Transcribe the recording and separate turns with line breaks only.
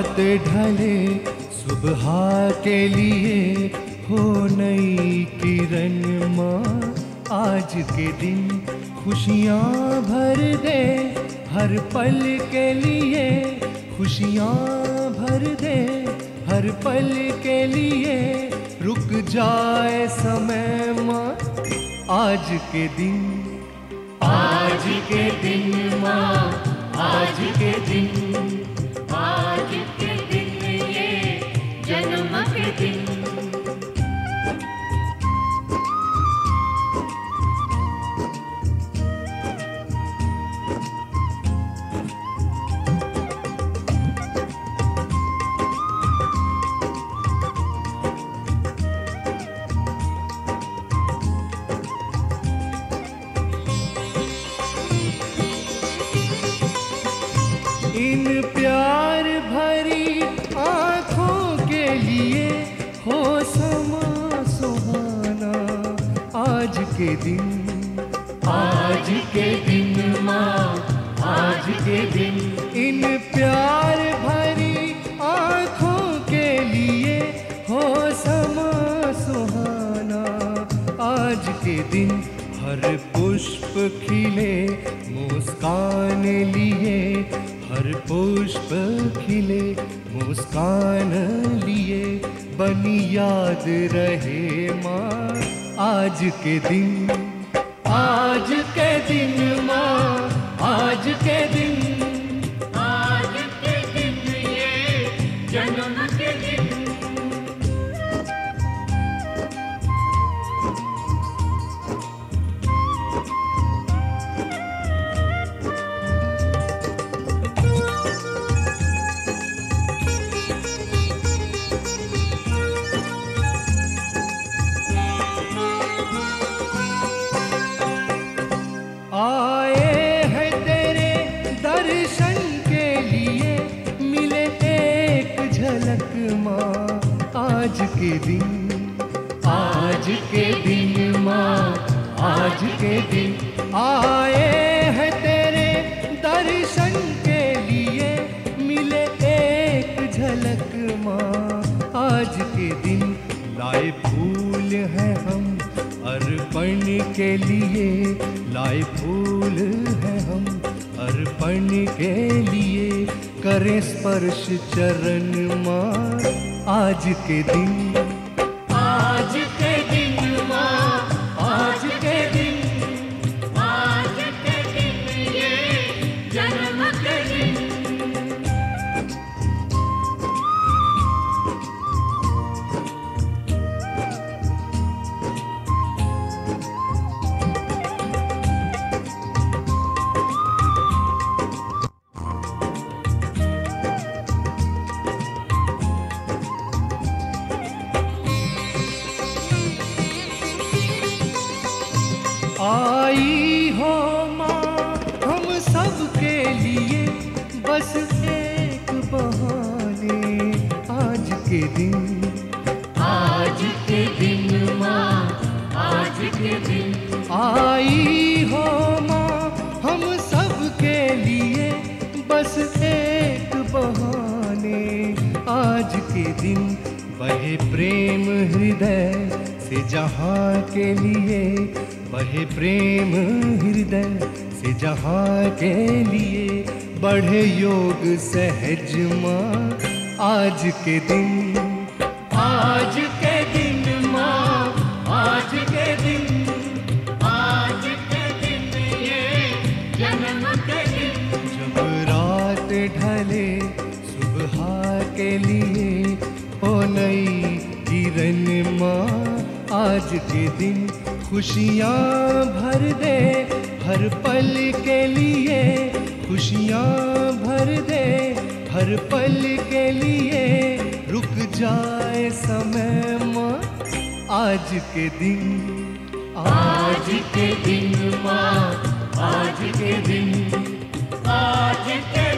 रात ढले, सुबह के लिए हो नई किरण माँ। आज के दिन खुशियाँ भर दे, हर पल के लिए खुशियाँ भर दे। हर पल के लिए रुक जाए समय माँ। आज के दिन, आज के दिन माँ, आज के दिन इन प्यार भरी आँखों के लिए हो समा सुहाना। आज के दिन। आज के दिन माँ आज के दिन। इन प्यार भरी आँखों के लिए हो समा सुहाना। आज के दिन हर पुष्प खिले मुस्कान लिए पुष्प खिले मुस्कान लिए बनी याद रहे माँ। आज के दिन आज के माँ आज के दिन,
आज के दिन,
माँ, आज के दिन आए हैं तेरे दर्शन के लिए, मिले एक झलक, माँ, आज के दिन लाए फूल हैं हम अर्पण के लिए, लाए फूल हैं हम अर्पण के लिए। करें स्पर्श चरण माँ आज
के दिन
आई हो माँ हम सब के लिए बस एक बहाने। आज के दिन। आज के दिन माँ
आज के दिन।
आई हो माँ हम सब के लिए बस एक बहाने। आज के दिन बहे प्रेम हृदय से जहाँ के लिए बहे प्रेम हृदय से जहाँ के लिए बढ़े योग सहज माँ आज के दिन। आज के दिन माँ आज के दिन
आज के दिन ये जन्म के दिन।
जब रात ढले सुबह के लिए ओ नई किरण माँ आज के दिन। खुशियाँ भर दे, हर पल के लिए खुशियाँ भर दे, हर पल के लिए रुक जाए समय माँ। आज के दिन, आज के दिन माँ, आज के दिन,
आज के